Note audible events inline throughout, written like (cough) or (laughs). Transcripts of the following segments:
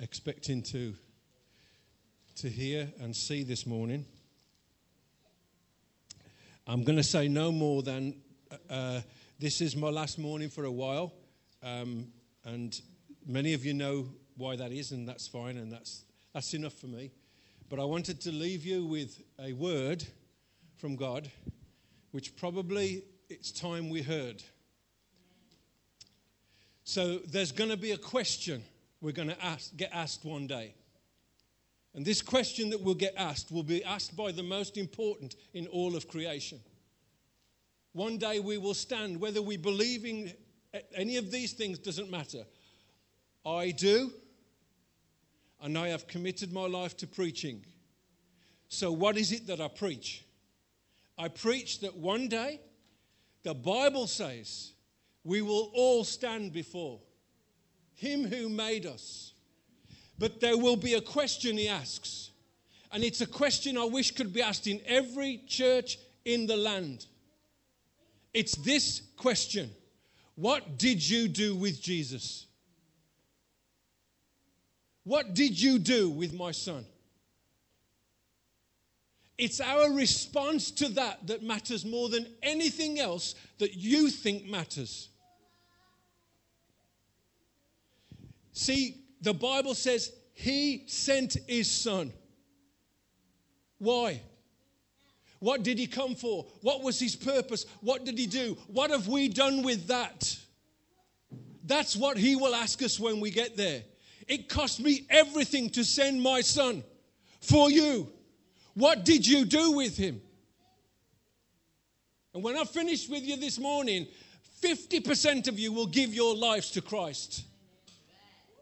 expecting to, to hear and see this morning. I'm going to say no more than uh, this is my last morning for a while. Um, and many of you know why that is, and that's fine, and that's, that's enough for me. But I wanted to leave you with a word from God, which probably it's time we heard. So there's going to be a question we're going to ask, get asked one day. And this question that we'll get asked will be asked by the most important in all of creation. One day we will stand, whether we believe in any of these things doesn't matter. I do, and I have committed my life to preaching. So, what is it that I preach? I preach that one day the Bible says we will all stand before Him who made us. But there will be a question He asks, and it's a question I wish could be asked in every church in the land. It's this question What did you do with Jesus? What did you do with my son? It's our response to that that matters more than anything else that you think matters. See, the Bible says he sent his son. Why? What did he come for? What was his purpose? What did he do? What have we done with that? That's what he will ask us when we get there. It cost me everything to send my son for you. What did you do with him? And when I finish with you this morning, 50% of you will give your lives to Christ.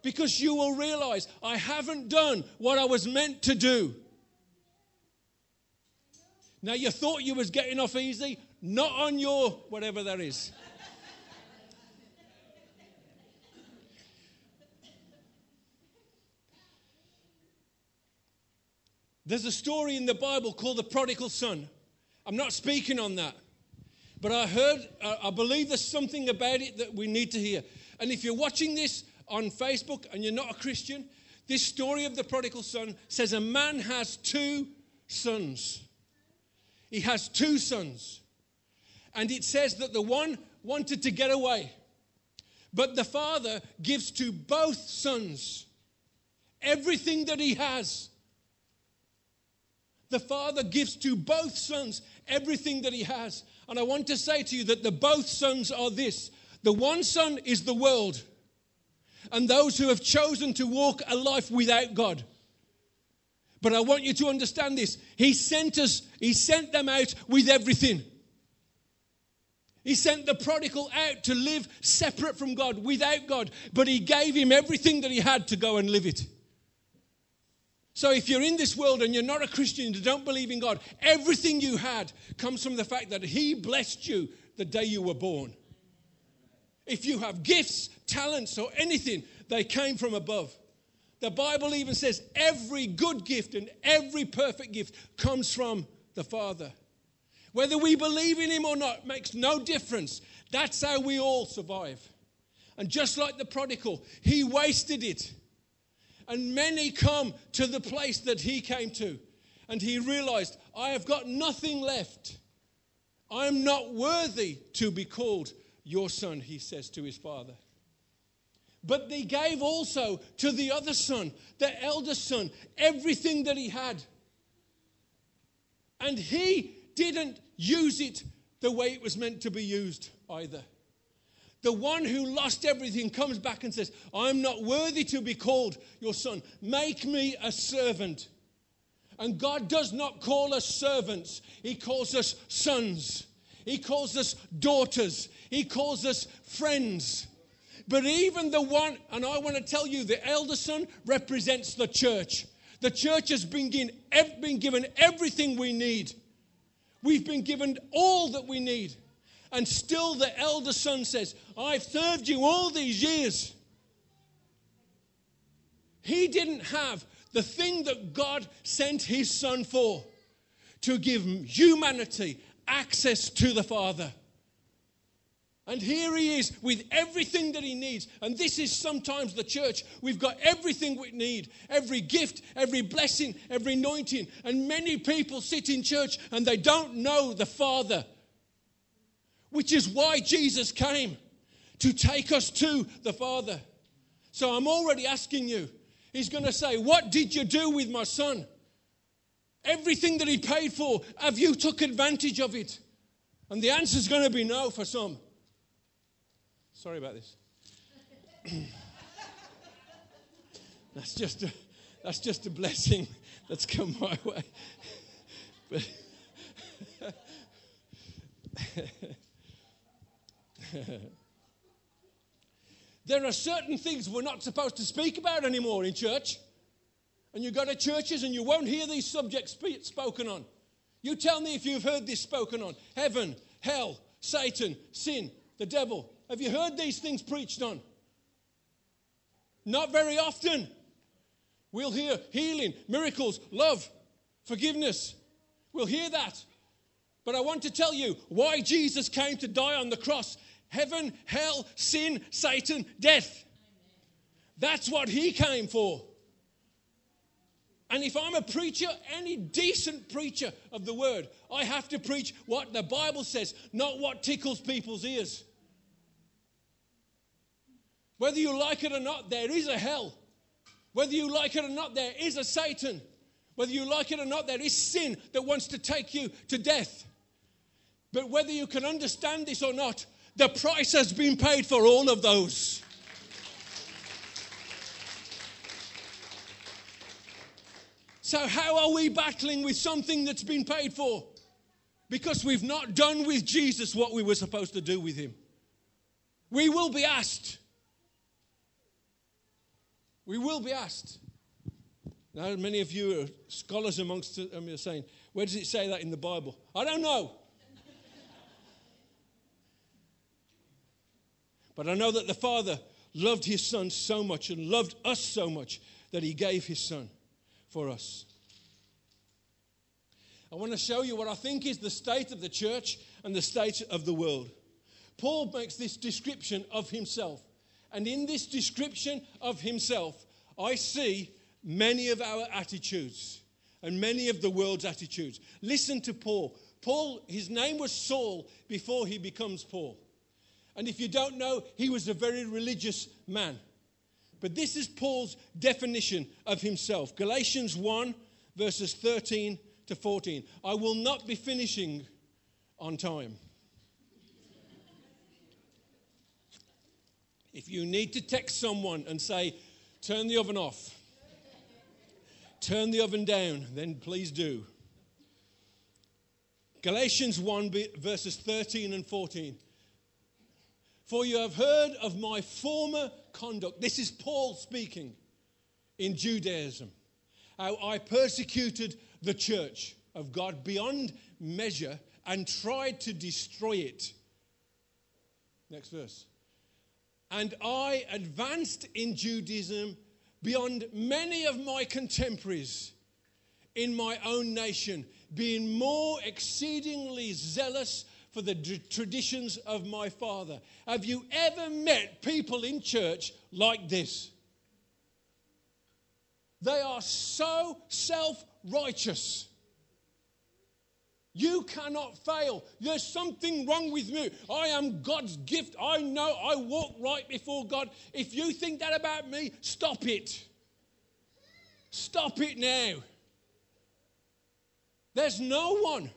Because you will realize I haven't done what I was meant to do. Now you thought you was getting off easy, not on your whatever that is. There's a story in the Bible called the prodigal son. I'm not speaking on that. But I heard, I believe there's something about it that we need to hear. And if you're watching this on Facebook and you're not a Christian, this story of the prodigal son says a man has two sons. He has two sons. And it says that the one wanted to get away, but the father gives to both sons everything that he has the father gives to both sons everything that he has. And I want to say to you that the both sons are this the one son is the world, and those who have chosen to walk a life without God. But I want you to understand this. He sent us, he sent them out with everything. He sent the prodigal out to live separate from God, without God, but he gave him everything that he had to go and live it. So if you're in this world and you're not a Christian, you don't believe in God, everything you had comes from the fact that He blessed you the day you were born. If you have gifts, talents, or anything, they came from above. The Bible even says every good gift and every perfect gift comes from the Father. Whether we believe in Him or not makes no difference. That's how we all survive. And just like the prodigal, he wasted it. And many come to the place that he came to. And he realized, I have got nothing left. I am not worthy to be called your son, he says to his father. But they gave also to the other son, the eldest son, everything that he had. And he didn't use it the way it was meant to be used either. The one who lost everything comes back and says, I'm not worthy to be called your son. Make me a servant. And God does not call us servants, He calls us sons. He calls us daughters. He calls us friends. But even the one, and I want to tell you, the elder son represents the church. The church has been given, everything we need. We've been given all that we need. And still the elder son says, I've served you all these years. He didn't have the thing that God sent his son for to give humanity access to the Father. And here he is with everything that he needs. And this is sometimes the church. We've got everything we need every gift, every blessing, every anointing. And many people sit in church and they don't know the Father, which is why Jesus came to take us to the Father. So I'm already asking you, he's going to say, What did you do with my son? Everything that he paid for, have you took advantage of it? And the answer is going to be no for some. Sorry about this. (laughs) that's just a, that's just a blessing that's come my way. But (laughs) there are certain things we're not supposed to speak about anymore in church. And you go to churches and you won't hear these subjects spoken on. You tell me if you've heard this spoken on heaven, hell, Satan, sin, the devil. Have you heard these things preached on? Not very often. We'll hear healing, miracles, love, forgiveness. We'll hear that. But I want to tell you why Jesus came to die on the cross heaven, hell, sin, Satan, death. That's what he came for. And if I'm a preacher, any decent preacher of the word, I have to preach what the Bible says, not what tickles people's ears. Whether you like it or not, there is a hell. Whether you like it or not, there is a Satan. Whether you like it or not, there is sin that wants to take you to death. But whether you can understand this or not, the price has been paid for all of those. So, how are we battling with something that's been paid for? Because we've not done with Jesus what we were supposed to do with him. We will be asked. We will be asked. Now, many of you are scholars amongst um, me are saying, where does it say that in the Bible? I don't know. but I know that the Father loved his Son so much and loved us so much that he gave his Son for us. I want to show you what I think is the state of the church and the state of the world. Paul makes this description of himself. And in this description of himself, I see many of our attitudes and many of the world's attitudes. Listen to Paul. Paul, his name was Saul before he becomes Paul. And if you don't know, he was a very religious man. But this is Paul's definition of himself Galatians 1, verses 13 to 14. I will not be finishing on time. If you need to text someone and say, turn the oven off, turn the oven down, then please do. Galatians 1, verses 13 and 14. For you have heard of my former conduct. This is Paul speaking in Judaism. How I persecuted the church of God beyond measure and tried to destroy it. Next verse. And I advanced in Judaism beyond many of my contemporaries in my own nation, being more exceedingly zealous for the traditions of my father. Have you ever met people in church like this? They are so self righteous. You cannot fail. There's something wrong with me. I am God's gift. I know I walk right before God. If you think that about me, stop it. Stop it now. There's no one.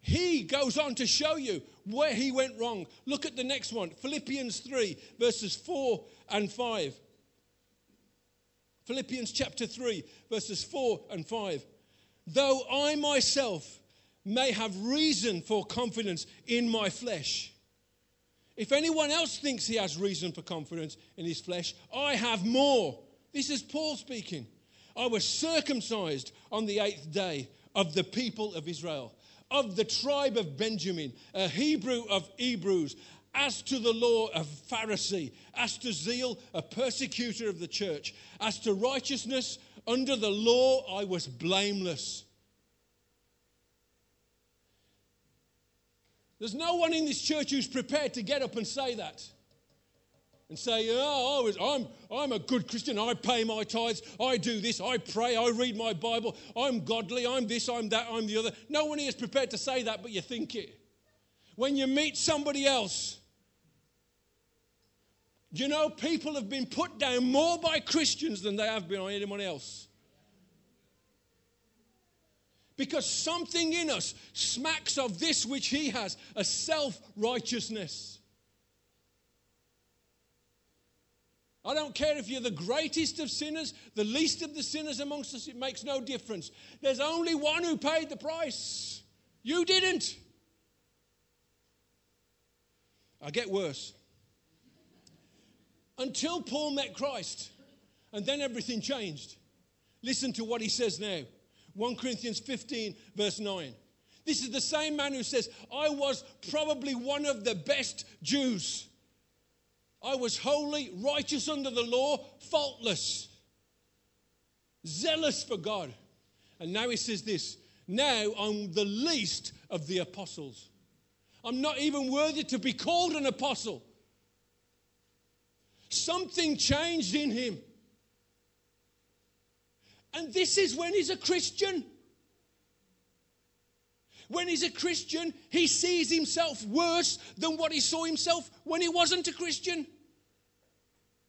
He goes on to show you where he went wrong. Look at the next one Philippians 3, verses 4 and 5. Philippians chapter 3, verses 4 and 5. Though I myself may have reason for confidence in my flesh. If anyone else thinks he has reason for confidence in his flesh, I have more. This is Paul speaking. I was circumcised on the eighth day of the people of Israel, of the tribe of Benjamin, a Hebrew of Hebrews, as to the law, a Pharisee, as to zeal, a persecutor of the church, as to righteousness, under the law I was blameless. There's no one in this church who's prepared to get up and say that. And say, oh, I was, I'm, I'm a good Christian. I pay my tithes. I do this. I pray. I read my Bible. I'm godly. I'm this. I'm that. I'm the other. No one is prepared to say that, but you think it. When you meet somebody else, you know, people have been put down more by Christians than they have been on anyone else. Because something in us smacks of this which he has a self righteousness. I don't care if you're the greatest of sinners, the least of the sinners amongst us, it makes no difference. There's only one who paid the price. You didn't. I get worse. Until Paul met Christ, and then everything changed. Listen to what he says now 1 Corinthians 15, verse 9. This is the same man who says, I was probably one of the best Jews. I was holy, righteous under the law, faultless, zealous for God. And now he says this now I'm the least of the apostles. I'm not even worthy to be called an apostle. Something changed in him. And this is when he's a Christian. When he's a Christian, he sees himself worse than what he saw himself when he wasn't a Christian.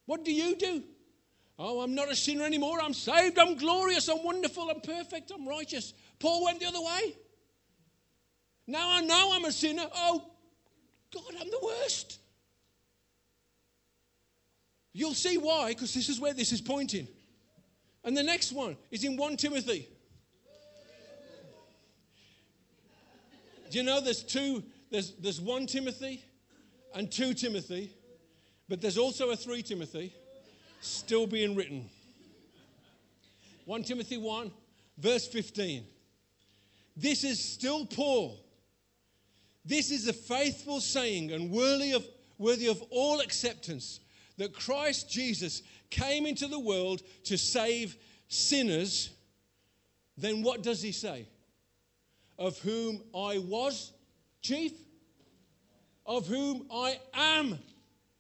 What do you do? Oh, I'm not a sinner anymore. I'm saved. I'm glorious. I'm wonderful. I'm perfect. I'm righteous. Paul went the other way. Now I know I'm a sinner. Oh, God, I'm the worst. You'll see why, because this is where this is pointing. And the next one is in 1 Timothy. Do you know there's two, there's, there's 1 Timothy and 2 Timothy, but there's also a 3 Timothy still being written. 1 Timothy 1, verse 15. This is still Paul. This is a faithful saying and worthy of, worthy of all acceptance that Christ Jesus came into the world to save sinners, then what does he say? Of whom I was chief, of whom I am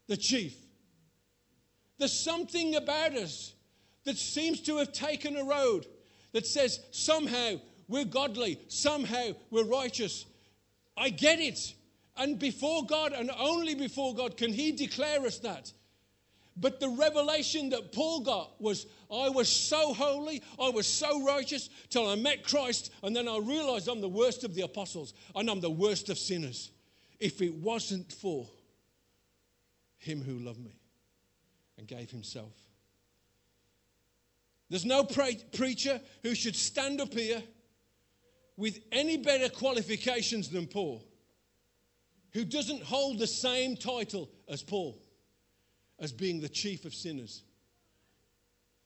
the chief. There's something about us that seems to have taken a road that says somehow we're godly, somehow we're righteous. I get it. And before God, and only before God, can He declare us that. But the revelation that Paul got was I was so holy, I was so righteous till I met Christ, and then I realized I'm the worst of the apostles and I'm the worst of sinners. If it wasn't for him who loved me and gave himself. There's no pre- preacher who should stand up here with any better qualifications than Paul who doesn't hold the same title as Paul as being the chief of sinners.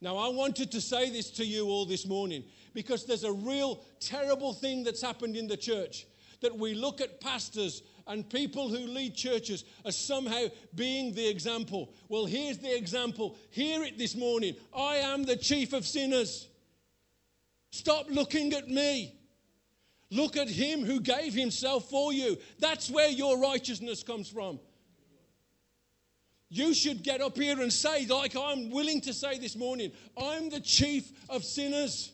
Now, I wanted to say this to you all this morning because there's a real terrible thing that's happened in the church that we look at pastors and people who lead churches as somehow being the example. Well, here's the example. Hear it this morning. I am the chief of sinners. Stop looking at me. Look at him who gave himself for you. That's where your righteousness comes from. You should get up here and say, like I'm willing to say this morning, I'm the chief of sinners.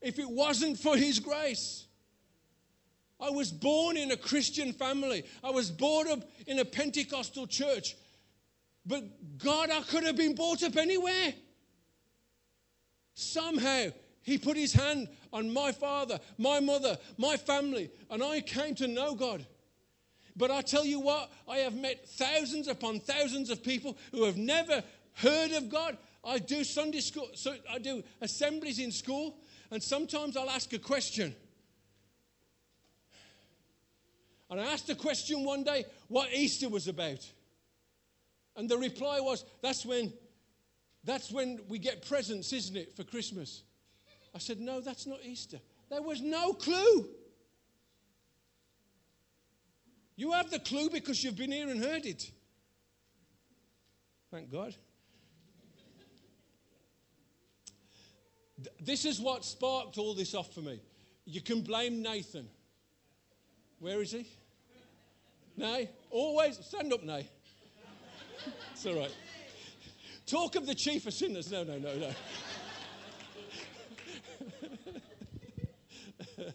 If it wasn't for His grace, I was born in a Christian family, I was brought up in a Pentecostal church. But God, I could have been brought up anywhere. Somehow, He put His hand on my father, my mother, my family, and I came to know God. But I tell you what, I have met thousands upon thousands of people who have never heard of God. I do Sunday school, so I do assemblies in school, and sometimes I'll ask a question. And I asked a question one day what Easter was about. And the reply was, that's when that's when we get presents, isn't it, for Christmas? I said, No, that's not Easter. There was no clue. You have the clue because you've been here and heard it. Thank God. This is what sparked all this off for me. You can blame Nathan. Where is he? Nay? Always? Stand up, nay. It's all right. Talk of the chief of sinners. No, no, no, no. (laughs)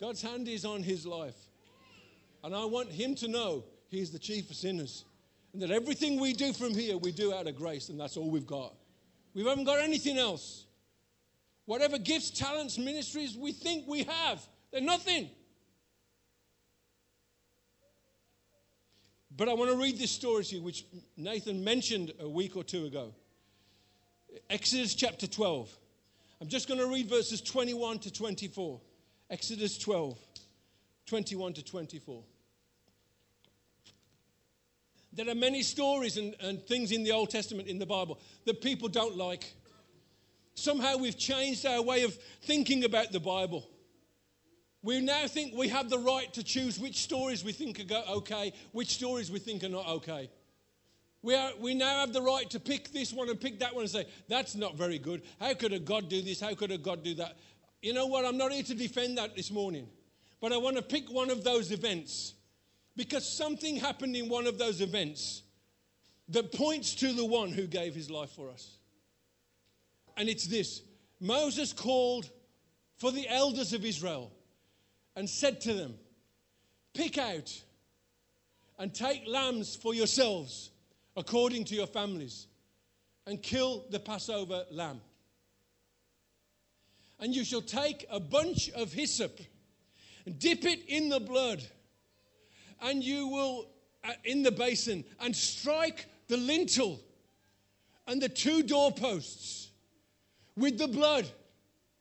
God's hand is on his life. And I want him to know he's the chief of sinners. And that everything we do from here, we do out of grace, and that's all we've got. We haven't got anything else. Whatever gifts, talents, ministries we think we have, they're nothing. But I want to read this story to you, which Nathan mentioned a week or two ago. Exodus chapter 12. I'm just going to read verses 21 to 24. Exodus 12, 21 to 24. There are many stories and, and things in the Old Testament in the Bible that people don't like. Somehow we've changed our way of thinking about the Bible. We now think we have the right to choose which stories we think are okay, which stories we think are not okay. We, are, we now have the right to pick this one and pick that one and say, that's not very good. How could a God do this? How could a God do that? You know what? I'm not here to defend that this morning, but I want to pick one of those events because something happened in one of those events that points to the one who gave his life for us. And it's this Moses called for the elders of Israel and said to them, Pick out and take lambs for yourselves according to your families and kill the Passover lamb. And you shall take a bunch of hyssop and dip it in the blood, and you will, uh, in the basin, and strike the lintel and the two doorposts with the blood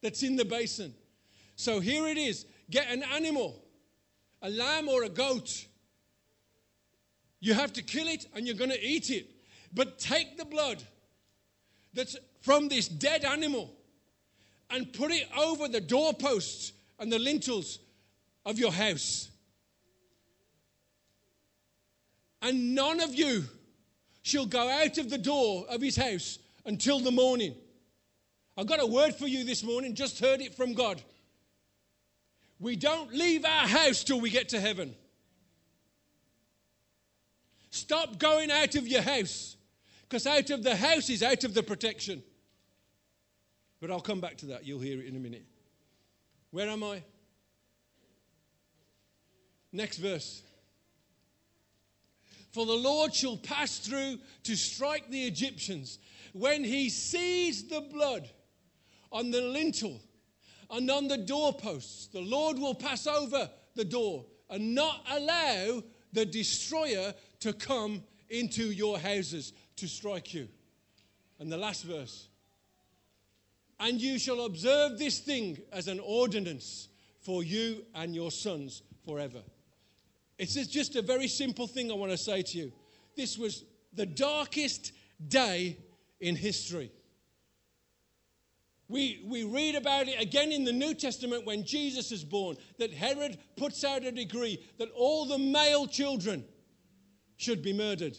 that's in the basin. So here it is get an animal, a lamb or a goat. You have to kill it and you're going to eat it. But take the blood that's from this dead animal and put it over the doorposts and the lintels of your house. And none of you shall go out of the door of his house until the morning. I've got a word for you this morning, just heard it from God. We don't leave our house till we get to heaven. Stop going out of your house because out of the house is out of the protection. But I'll come back to that. You'll hear it in a minute. Where am I? Next verse. For the Lord shall pass through to strike the Egyptians when he sees the blood on the lintel and on the doorposts. The Lord will pass over the door and not allow the destroyer to come into your houses to strike you. And the last verse. And you shall observe this thing as an ordinance for you and your sons forever. It's just a very simple thing I want to say to you. This was the darkest day in history. We, we read about it again in the New Testament when Jesus is born, that Herod puts out a decree that all the male children should be murdered.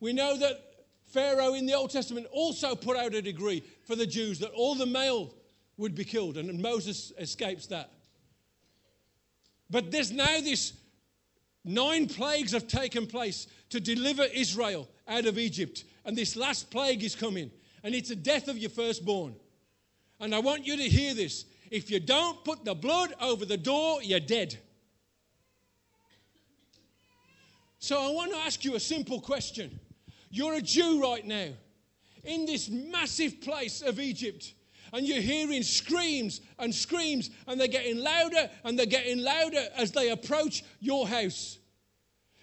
We know that Pharaoh in the Old Testament also put out a decree for the Jews that all the male would be killed, and Moses escapes that. But there's now this nine plagues have taken place to deliver Israel out of Egypt, and this last plague is coming and it's the death of your firstborn. And I want you to hear this. If you don't put the blood over the door, you're dead. So I want to ask you a simple question. You're a Jew right now in this massive place of Egypt, and you're hearing screams and screams, and they're getting louder and they're getting louder as they approach your house.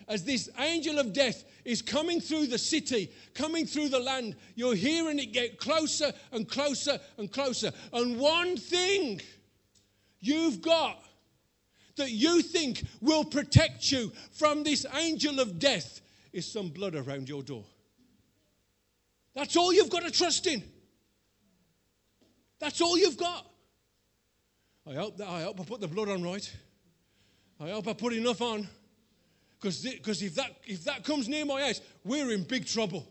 As this angel of death is coming through the city, coming through the land. You're hearing it get closer and closer and closer. And one thing you've got that you think will protect you from this angel of death is some blood around your door. That's all you've got to trust in. That's all you've got. I hope that I hope I put the blood on right. I hope I put enough on. Because if that, if that comes near my eyes, we're in big trouble.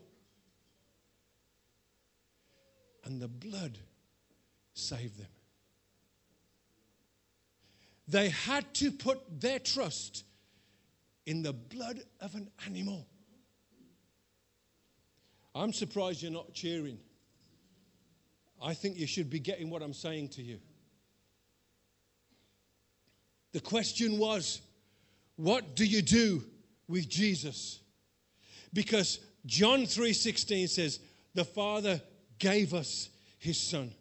And the blood saved them. They had to put their trust in the blood of an animal. I'm surprised you're not cheering. I think you should be getting what I'm saying to you. The question was, what do you do with Jesus? Because John 3:16 says, "The Father gave us his son."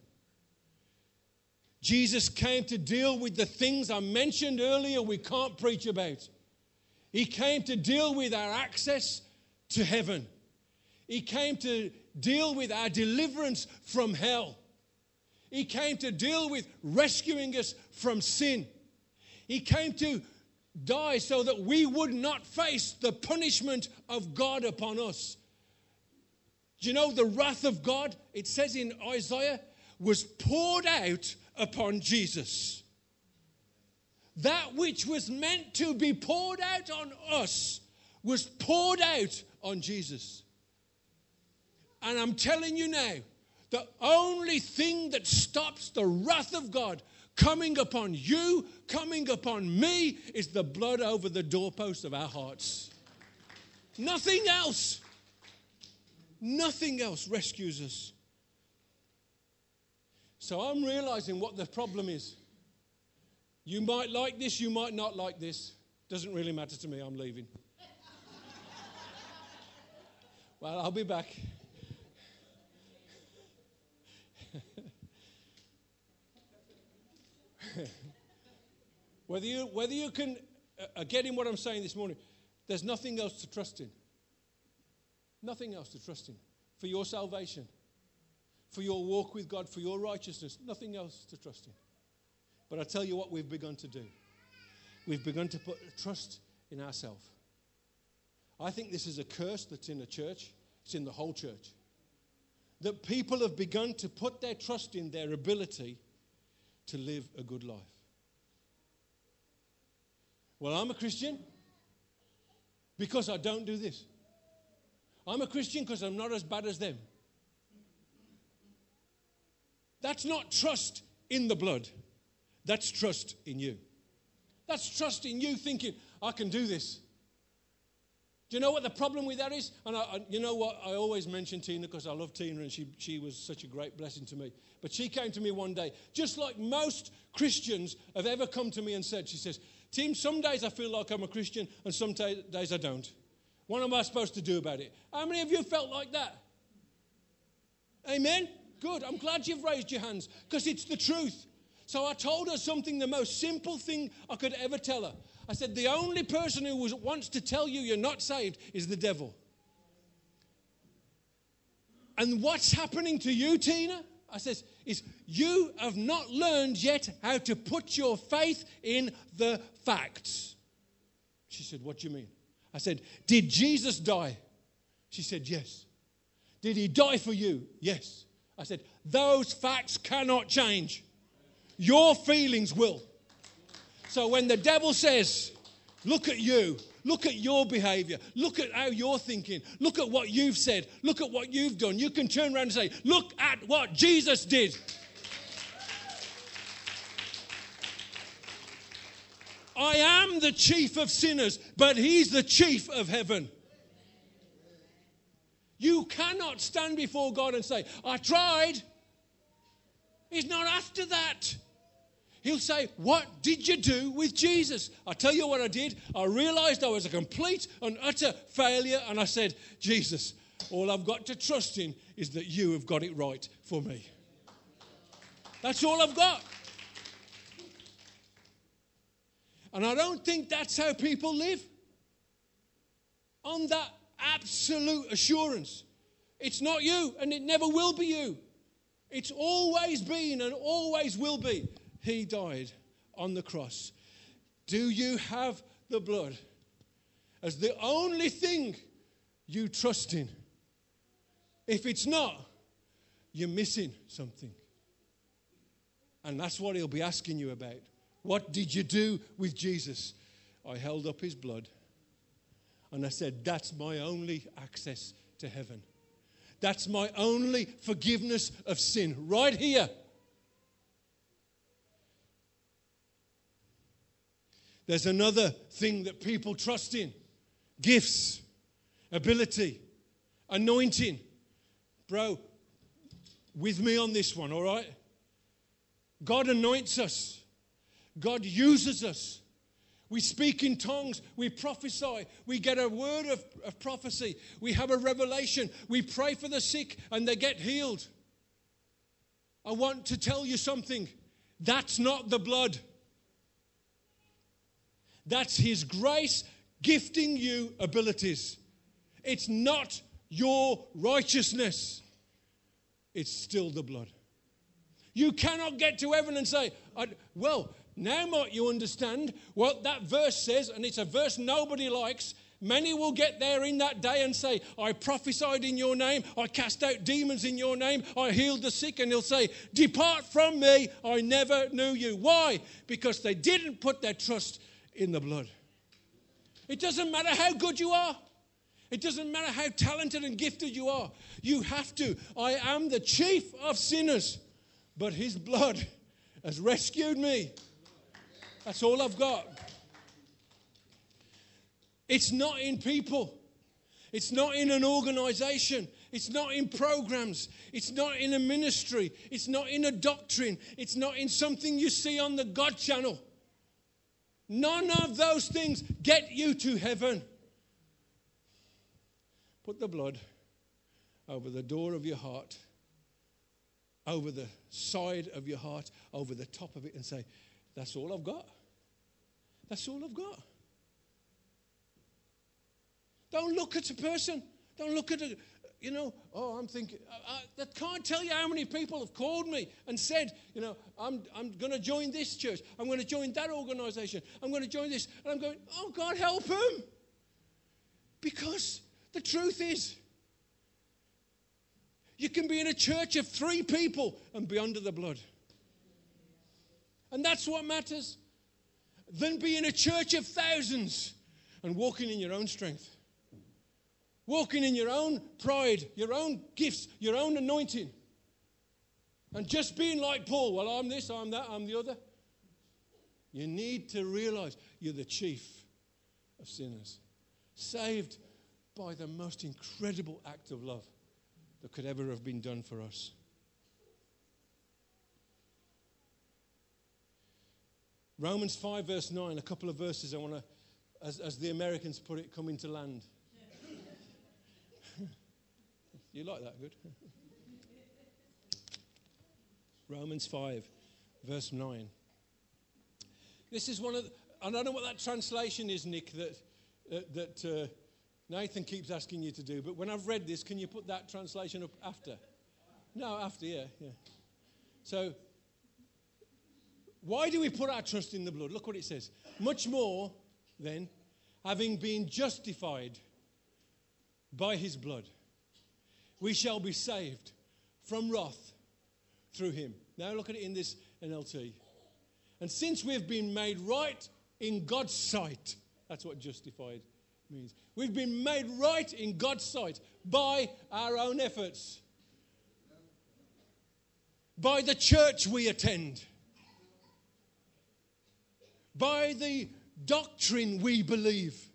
Jesus came to deal with the things I mentioned earlier we can't preach about. He came to deal with our access to heaven. He came to deal with our deliverance from hell. He came to deal with rescuing us from sin. He came to die so that we would not face the punishment of God upon us. Do you know the wrath of God, it says in Isaiah, was poured out upon Jesus. That which was meant to be poured out on us was poured out on Jesus. And I'm telling you now, the only thing that stops the wrath of God coming upon you, coming upon me, is the blood over the doorpost of our hearts. Nothing else. Nothing else rescues us. So I'm realizing what the problem is. You might like this, you might not like this. Doesn't really matter to me, I'm leaving. (laughs) well, I'll be back. (laughs) whether, you, whether you can uh, uh, get in what I'm saying this morning, there's nothing else to trust in. Nothing else to trust in for your salvation, for your walk with God, for your righteousness. Nothing else to trust in. But I tell you what we've begun to do. We've begun to put trust in ourselves. I think this is a curse that's in the church, it's in the whole church. That people have begun to put their trust in their ability to live a good life. Well, I'm a Christian because I don't do this. I'm a Christian because I'm not as bad as them. That's not trust in the blood. That's trust in you. That's trust in you thinking, I can do this. Do you know what the problem with that is? And I, I, you know what? I always mention Tina because I love Tina and she, she was such a great blessing to me. But she came to me one day, just like most Christians have ever come to me and said, She says, Tim, some days I feel like I'm a Christian and some days I don't. What am I supposed to do about it? How many of you felt like that? Amen? Good. I'm glad you've raised your hands because it's the truth. So I told her something, the most simple thing I could ever tell her. I said, The only person who was, wants to tell you you're not saved is the devil. And what's happening to you, Tina? I says, is you have not learned yet how to put your faith in the facts. She said, What do you mean? I said, Did Jesus die? She said, Yes. Did he die for you? Yes. I said, Those facts cannot change. Your feelings will. So when the devil says, Look at you, look at your behavior, look at how you're thinking, look at what you've said, look at what you've done, you can turn around and say, Look at what Jesus did. I am the chief of sinners, but he's the chief of heaven. You cannot stand before God and say, I tried. He's not after that. He'll say, What did you do with Jesus? I tell you what I did. I realized I was a complete and utter failure, and I said, Jesus, all I've got to trust in is that you have got it right for me. That's all I've got. And I don't think that's how people live. On that absolute assurance. It's not you, and it never will be you. It's always been and always will be he died on the cross. Do you have the blood as the only thing you trust in? If it's not, you're missing something. And that's what he'll be asking you about. What did you do with Jesus? I held up his blood and I said, That's my only access to heaven. That's my only forgiveness of sin right here. There's another thing that people trust in gifts, ability, anointing. Bro, with me on this one, all right? God anoints us, God uses us. We speak in tongues, we prophesy, we get a word of, of, prophecy, we have a revelation, we pray for the sick and they get healed. I want to tell you something that's not the blood, that's His grace gifting you abilities. It's not your righteousness, it's still the blood. You cannot get to heaven and say, Well, now might you understand what that verse says, and it's a verse nobody likes. Many will get there in that day and say, I prophesied in your name, I cast out demons in your name, I healed the sick, and he'll say, Depart from me, I never knew you. Why? Because they didn't put their trust in the blood. It doesn't matter how good you are. It doesn't matter how talented and gifted you are. You have to. I am the chief of sinners, but his blood has rescued me. That's all I've got. It's not in people. It's not in an organization. It's not in programs. It's not in a ministry. It's not in a doctrine. It's not in something you see on the God channel. None of those things get you to heaven. Put the blood over the door of your heart, over the side of your heart, over the top of it, and say, That's all I've got. That's all I've got. Don't look at a person. Don't look at a, you know, oh, I'm thinking, I, I can't tell you how many people have called me and said, you know, I'm, I'm going to join this church. I'm going to join that organization. I'm going to join this. And I'm going, oh, God, help him. Because the truth is, you can be in a church of three people and be under the blood. And that's what matters than be in a church of thousands and walking in your own strength. Walking in your own pride, your own gifts, your own anointing. And just being like Paul, well, I'm this, I'm that, I'm the other. You need to realize you're the chief of sinners, saved by the most incredible act of love that could ever have been done for us. Romans 5, verse 9, a couple of verses I want to, as, as the Americans put it, come into land. You like that? Good. Romans 5, verse 9. This is one of, the, I don't know what that translation is, Nick, that, uh, that uh, Nathan keeps asking you to do, but when I've read this, can you put that translation up after? No, after, yeah, yeah. So why do we put our trust in the blood? Look what it says. Much more, then, having been justified by his blood, we shall be saved from wrath through him. Now look at it in this NLT. And since we've been made right in God's sight, that's what justified means. We've been made right in God's sight by our own efforts, by the church we attend by the doctrine we believe,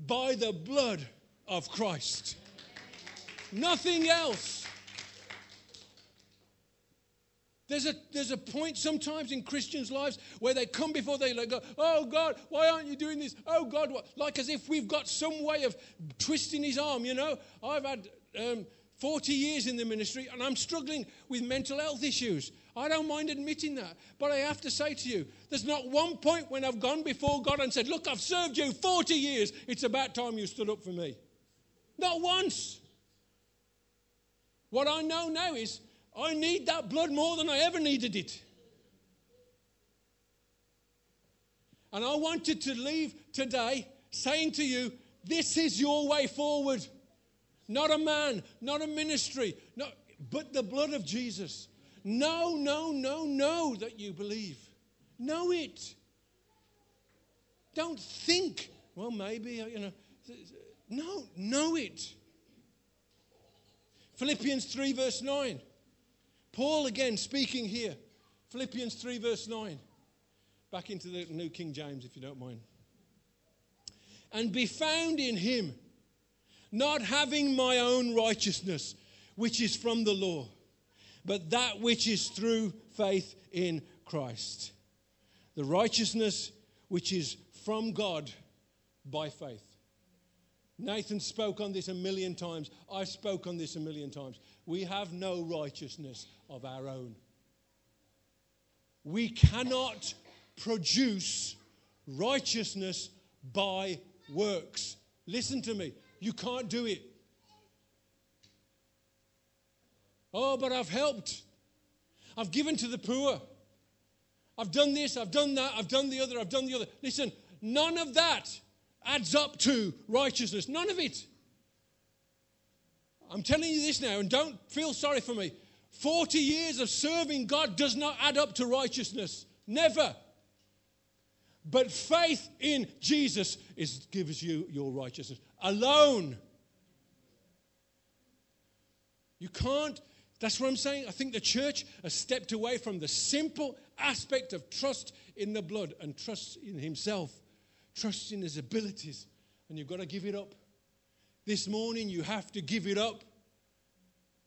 by the blood of Christ. Nothing else. There's a, there's a point sometimes in Christians' lives where they come before they go, Oh God, why aren't you doing this? Oh God, what? like as if we've got some way of twisting his arm, you know? I've had um, 40 years in the ministry and I'm struggling with mental health issues. I don't mind admitting that. But I have to say to you, there's not one point when I've gone before God and said, Look, I've served you 40 years. It's about time you stood up for me. Not once. What I know now is I need that blood more than I ever needed it. And I wanted to leave today saying to you, This is your way forward. Not a man, not a ministry, not, but the blood of Jesus. No, no, no, no that you believe. Know it. Don't think, well, maybe, you know. No, know it. Philippians 3, verse 9. Paul again speaking here. Philippians 3, verse 9. Back into the New King James, if you don't mind. And be found in him, not having my own righteousness, which is from the law, but that which is through faith in Christ. The righteousness which is from God by faith. Nathan spoke on this a million times. I spoke on this a million times. We have no righteousness of our own. We cannot produce righteousness by works. Listen to me. You can't do it. Oh, but I've helped. I've given to the poor. I've done this, I've done that, I've done the other, I've done the other. Listen, none of that adds up to righteousness. None of it. I'm telling you this now, and don't feel sorry for me. 40 years of serving God does not add up to righteousness. Never. But faith in Jesus is, gives you your righteousness alone. You can't, that's what I'm saying. I think the church has stepped away from the simple aspect of trust in the blood and trust in Himself, trust in His abilities, and you've got to give it up. This morning, you have to give it up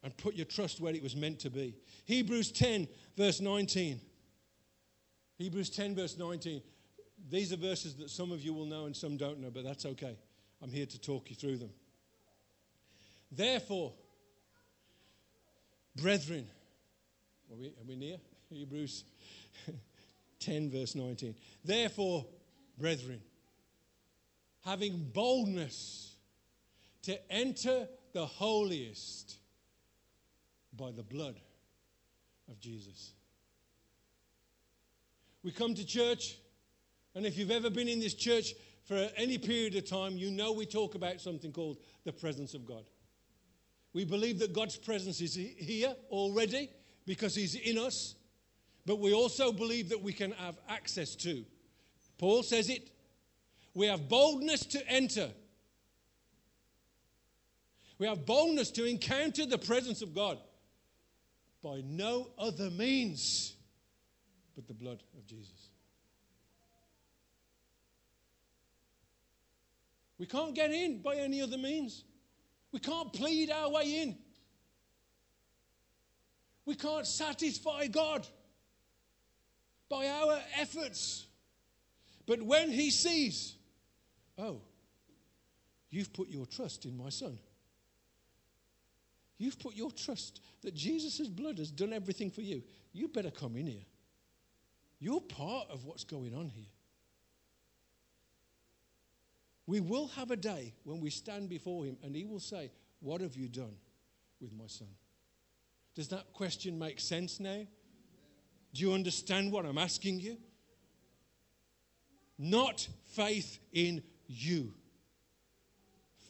and put your trust where it was meant to be. Hebrews 10, verse 19. Hebrews 10, verse 19. These are verses that some of you will know and some don't know, but that's okay. I'm here to talk you through them. Therefore, brethren, are we, are we near? Hebrews (laughs) 10, verse 19. Therefore, brethren, having boldness to enter the holiest by the blood of Jesus. We come to church, and if you've ever been in this church for any period of time, you know we talk about something called the presence of God. We believe that God's presence is here already because He's in us, but we also believe that we can have access to. Paul says it. We have boldness to enter. We have boldness to encounter the presence of God by no other means but the blood of Jesus. We can't get in by any other means. We can't plead our way in. We can't satisfy God by our efforts. But when He sees, oh, you've put your trust in my Son. You've put your trust that Jesus' blood has done everything for you. You better come in here. You're part of what's going on here. We will have a day when we stand before Him and He will say, What have you done with my son? Does that question make sense now? Do you understand what I'm asking you? Not faith in you,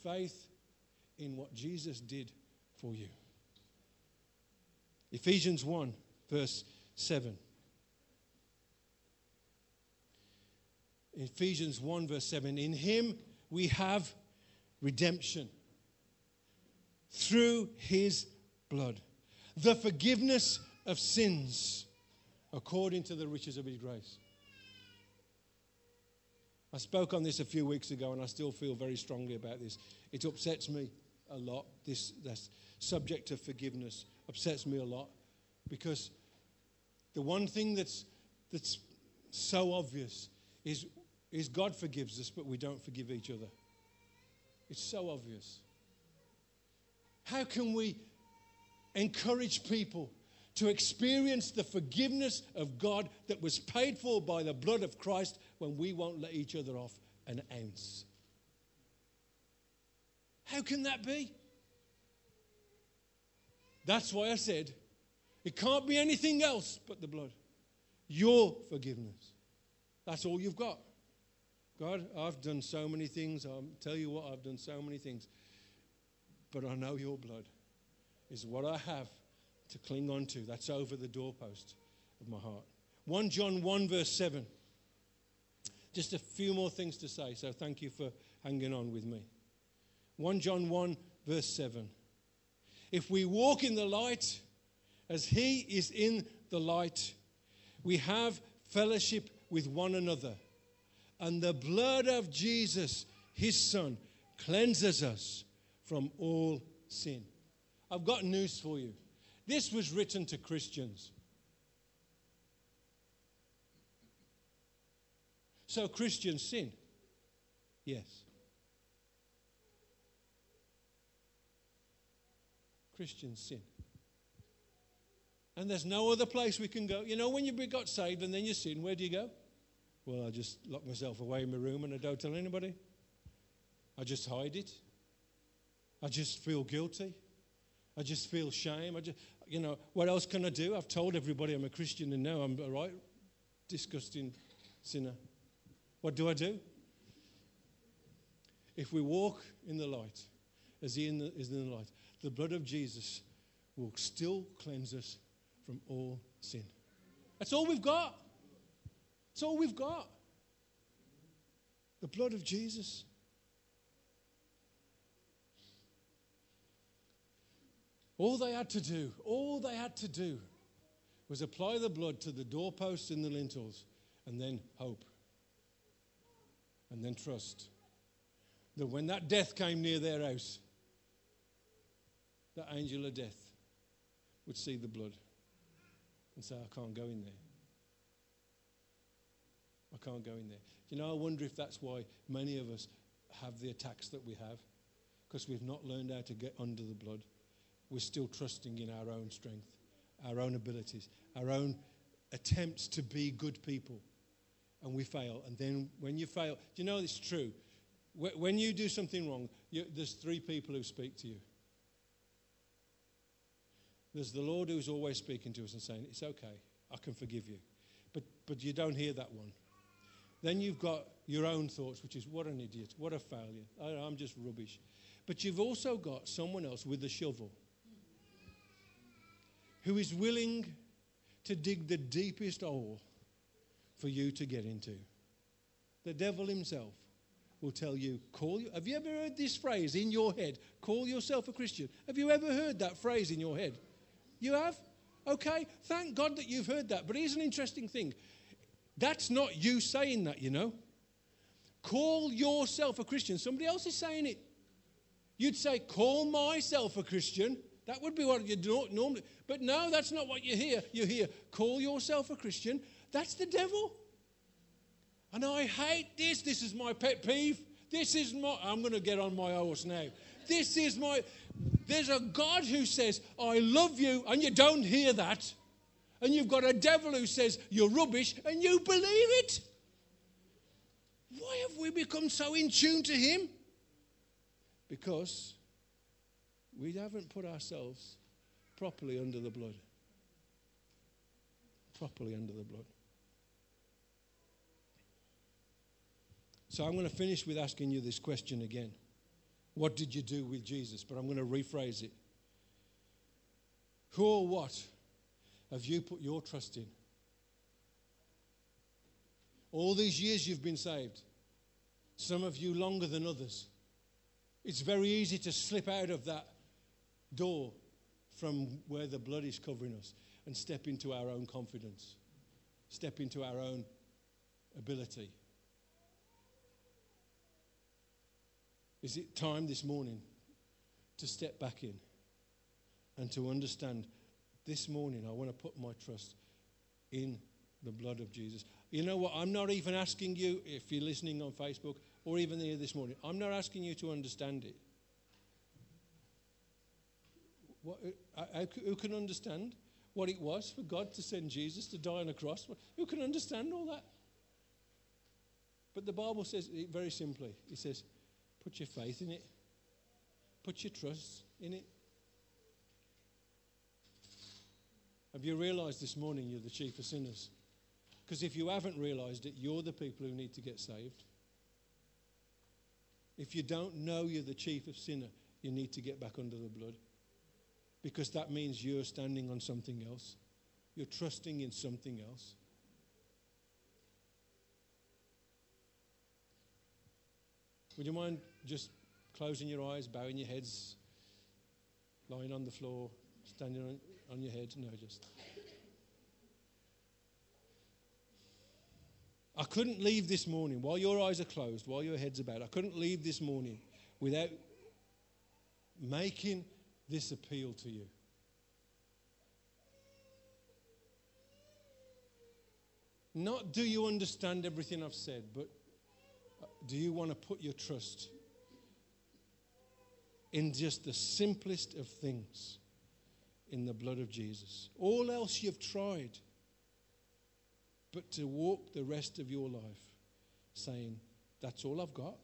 faith in what Jesus did for you. Ephesians 1, verse 7. Ephesians 1, verse 7. In him we have redemption through his blood, the forgiveness of sins according to the riches of his grace. I spoke on this a few weeks ago and I still feel very strongly about this. It upsets me a lot. This, this subject of forgiveness upsets me a lot because the one thing that's, that's so obvious is, is God forgives us, but we don't forgive each other. It's so obvious. How can we encourage people to experience the forgiveness of God that was paid for by the blood of Christ when we won't let each other off an ounce? How can that be? That's why I said it can't be anything else but the blood. Your forgiveness. That's all you've got. God, I've done so many things. I'll tell you what, I've done so many things. But I know your blood is what I have to cling on to. That's over the doorpost of my heart. 1 John 1, verse 7. Just a few more things to say, so thank you for hanging on with me. 1 John 1, verse 7. If we walk in the light as He is in the light, we have fellowship with one another. And the blood of Jesus, his son, cleanses us from all sin. I've got news for you. This was written to Christians. So Christians sin. Yes. Christians sin. And there's no other place we can go. You know, when you got saved and then you sin, where do you go? Well, I just lock myself away in my room and I don't tell anybody. I just hide it. I just feel guilty. I just feel shame. I just, you know, what else can I do? I've told everybody I'm a Christian and now I'm a right disgusting sinner. What do I do? If we walk in the light, as He in the, is in the light, the blood of Jesus will still cleanse us from all sin. That's all we've got. That's all we've got. The blood of Jesus. All they had to do, all they had to do was apply the blood to the doorposts and the lintels and then hope. And then trust that when that death came near their house, that angel of death would see the blood and say, I can't go in there. I can't go in there. You know, I wonder if that's why many of us have the attacks that we have, because we've not learned how to get under the blood. We're still trusting in our own strength, our own abilities, our own attempts to be good people. And we fail. And then when you fail, do you know it's true? When you do something wrong, you, there's three people who speak to you. There's the Lord who's always speaking to us and saying, It's okay, I can forgive you. But, but you don't hear that one. Then you've got your own thoughts, which is, What an idiot, what a failure, I, I'm just rubbish. But you've also got someone else with a shovel who is willing to dig the deepest hole for you to get into. The devil himself will tell you, call you. Have you ever heard this phrase in your head? Call yourself a Christian. Have you ever heard that phrase in your head? You have? Okay, thank God that you've heard that. But here's an interesting thing that's not you saying that, you know. Call yourself a Christian. Somebody else is saying it. You'd say, Call myself a Christian. That would be what you do normally. But no, that's not what you hear. You hear, Call yourself a Christian. That's the devil. And I hate this. This is my pet peeve. This is my. I'm going to get on my horse now. This is my. There's a God who says, I love you, and you don't hear that. And you've got a devil who says, You're rubbish, and you believe it. Why have we become so in tune to Him? Because we haven't put ourselves properly under the blood. Properly under the blood. So I'm going to finish with asking you this question again. What did you do with Jesus? But I'm going to rephrase it. Who or what have you put your trust in? All these years you've been saved, some of you longer than others. It's very easy to slip out of that door from where the blood is covering us and step into our own confidence, step into our own ability. Is it time this morning to step back in and to understand this morning I want to put my trust in the blood of Jesus? You know what? I'm not even asking you, if you're listening on Facebook or even here this morning, I'm not asking you to understand it. What, uh, who can understand what it was for God to send Jesus to die on a cross? Who can understand all that? But the Bible says it very simply. It says, Put your faith in it, put your trust in it. Have you realized this morning you're the chief of sinners? Because if you haven't realized it, you're the people who need to get saved. If you don't know you're the chief of sinner, you need to get back under the blood. Because that means you're standing on something else. You're trusting in something else. Would you mind just closing your eyes, bowing your heads, lying on the floor, standing on, on your head? No, just. I couldn't leave this morning, while your eyes are closed, while your head's about, I couldn't leave this morning without making this appeal to you. Not do you understand everything I've said, but uh, do you want to put your trust in just the simplest of things in the blood of Jesus? All else you've tried, but to walk the rest of your life saying, That's all I've got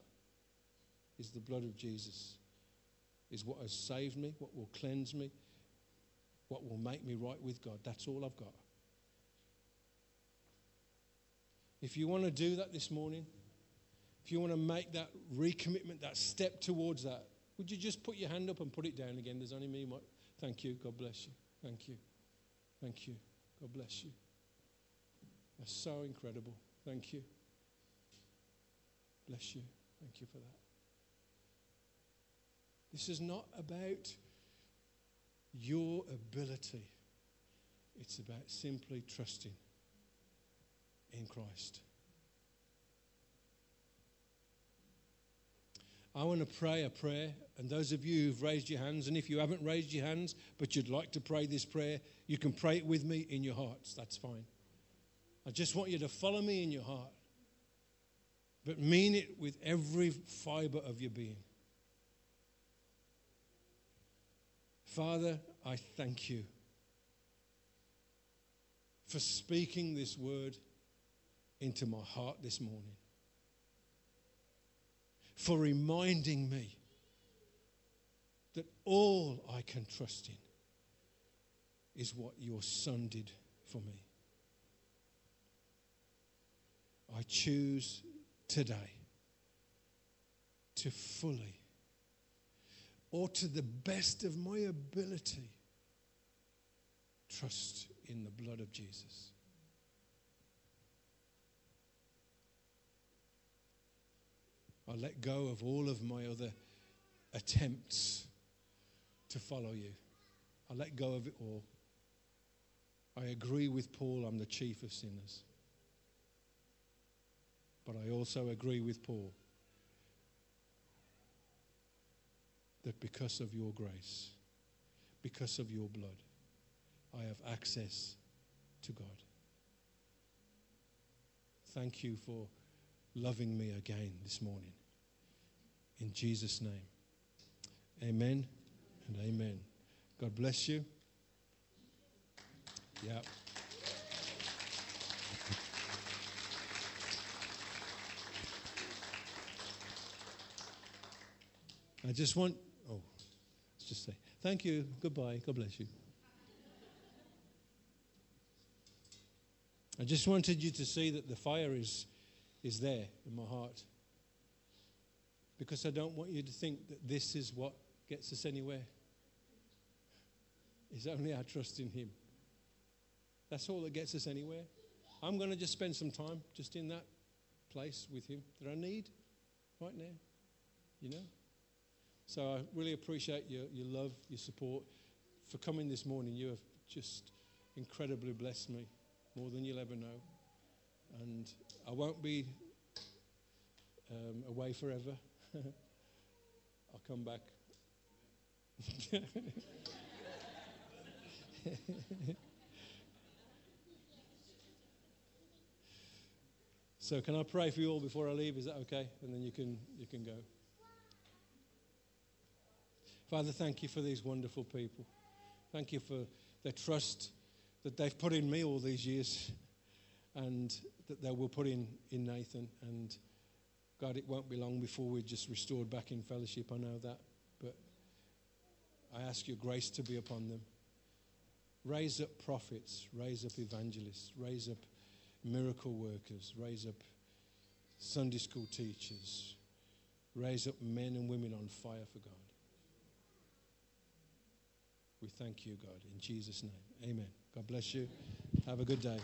is the blood of Jesus, is what has saved me, what will cleanse me, what will make me right with God. That's all I've got. If you want to do that this morning, if you want to make that recommitment, that step towards that, would you just put your hand up and put it down again? There's only me. Thank you. God bless you. Thank you. Thank you. God bless you. That's so incredible. Thank you. Bless you. Thank you for that. This is not about your ability, it's about simply trusting in Christ. I want to pray a prayer, and those of you who've raised your hands, and if you haven't raised your hands but you'd like to pray this prayer, you can pray it with me in your hearts. That's fine. I just want you to follow me in your heart, but mean it with every fiber of your being. Father, I thank you for speaking this word into my heart this morning, for reminding me that all I can trust in is what your Son did for me. I choose today to fully or to the best of my ability trust in the blood of Jesus. I let go of all of my other attempts to follow you. I let go of it all. I agree with Paul, I'm the chief of sinners. But I also agree with Paul that because of your grace, because of your blood, I have access to God. Thank you for loving me again this morning. In Jesus' name. Amen and amen. God bless you. Yeah. I just want, say, thank you, goodbye, God bless you. I just wanted you to see that the fire is is there in my heart. Because I don't want you to think that this is what gets us anywhere. It's only our trust in Him. That's all that gets us anywhere. I'm going to just spend some time just in that place with Him that I need right now. You know? So I really appreciate your, your love, your support. For coming this morning, you have just incredibly blessed me more than you'll ever know and I won't be um, away forever. (laughs) I'll come back. (laughs) so can I pray for you all before I leave? Is that okay? And then you can you can go. Father, thank you for these wonderful people. Thank you for their trust that they've put in me all these years and that they will put in, in Nathan. And God, it won't be long before we're just restored back in fellowship. I know that. But I ask your grace to be upon them. Raise up prophets, raise up evangelists, raise up miracle workers, raise up Sunday school teachers, raise up men and women on fire for God. We thank you, God, in Jesus' name. Amen. God bless you. Have a good day.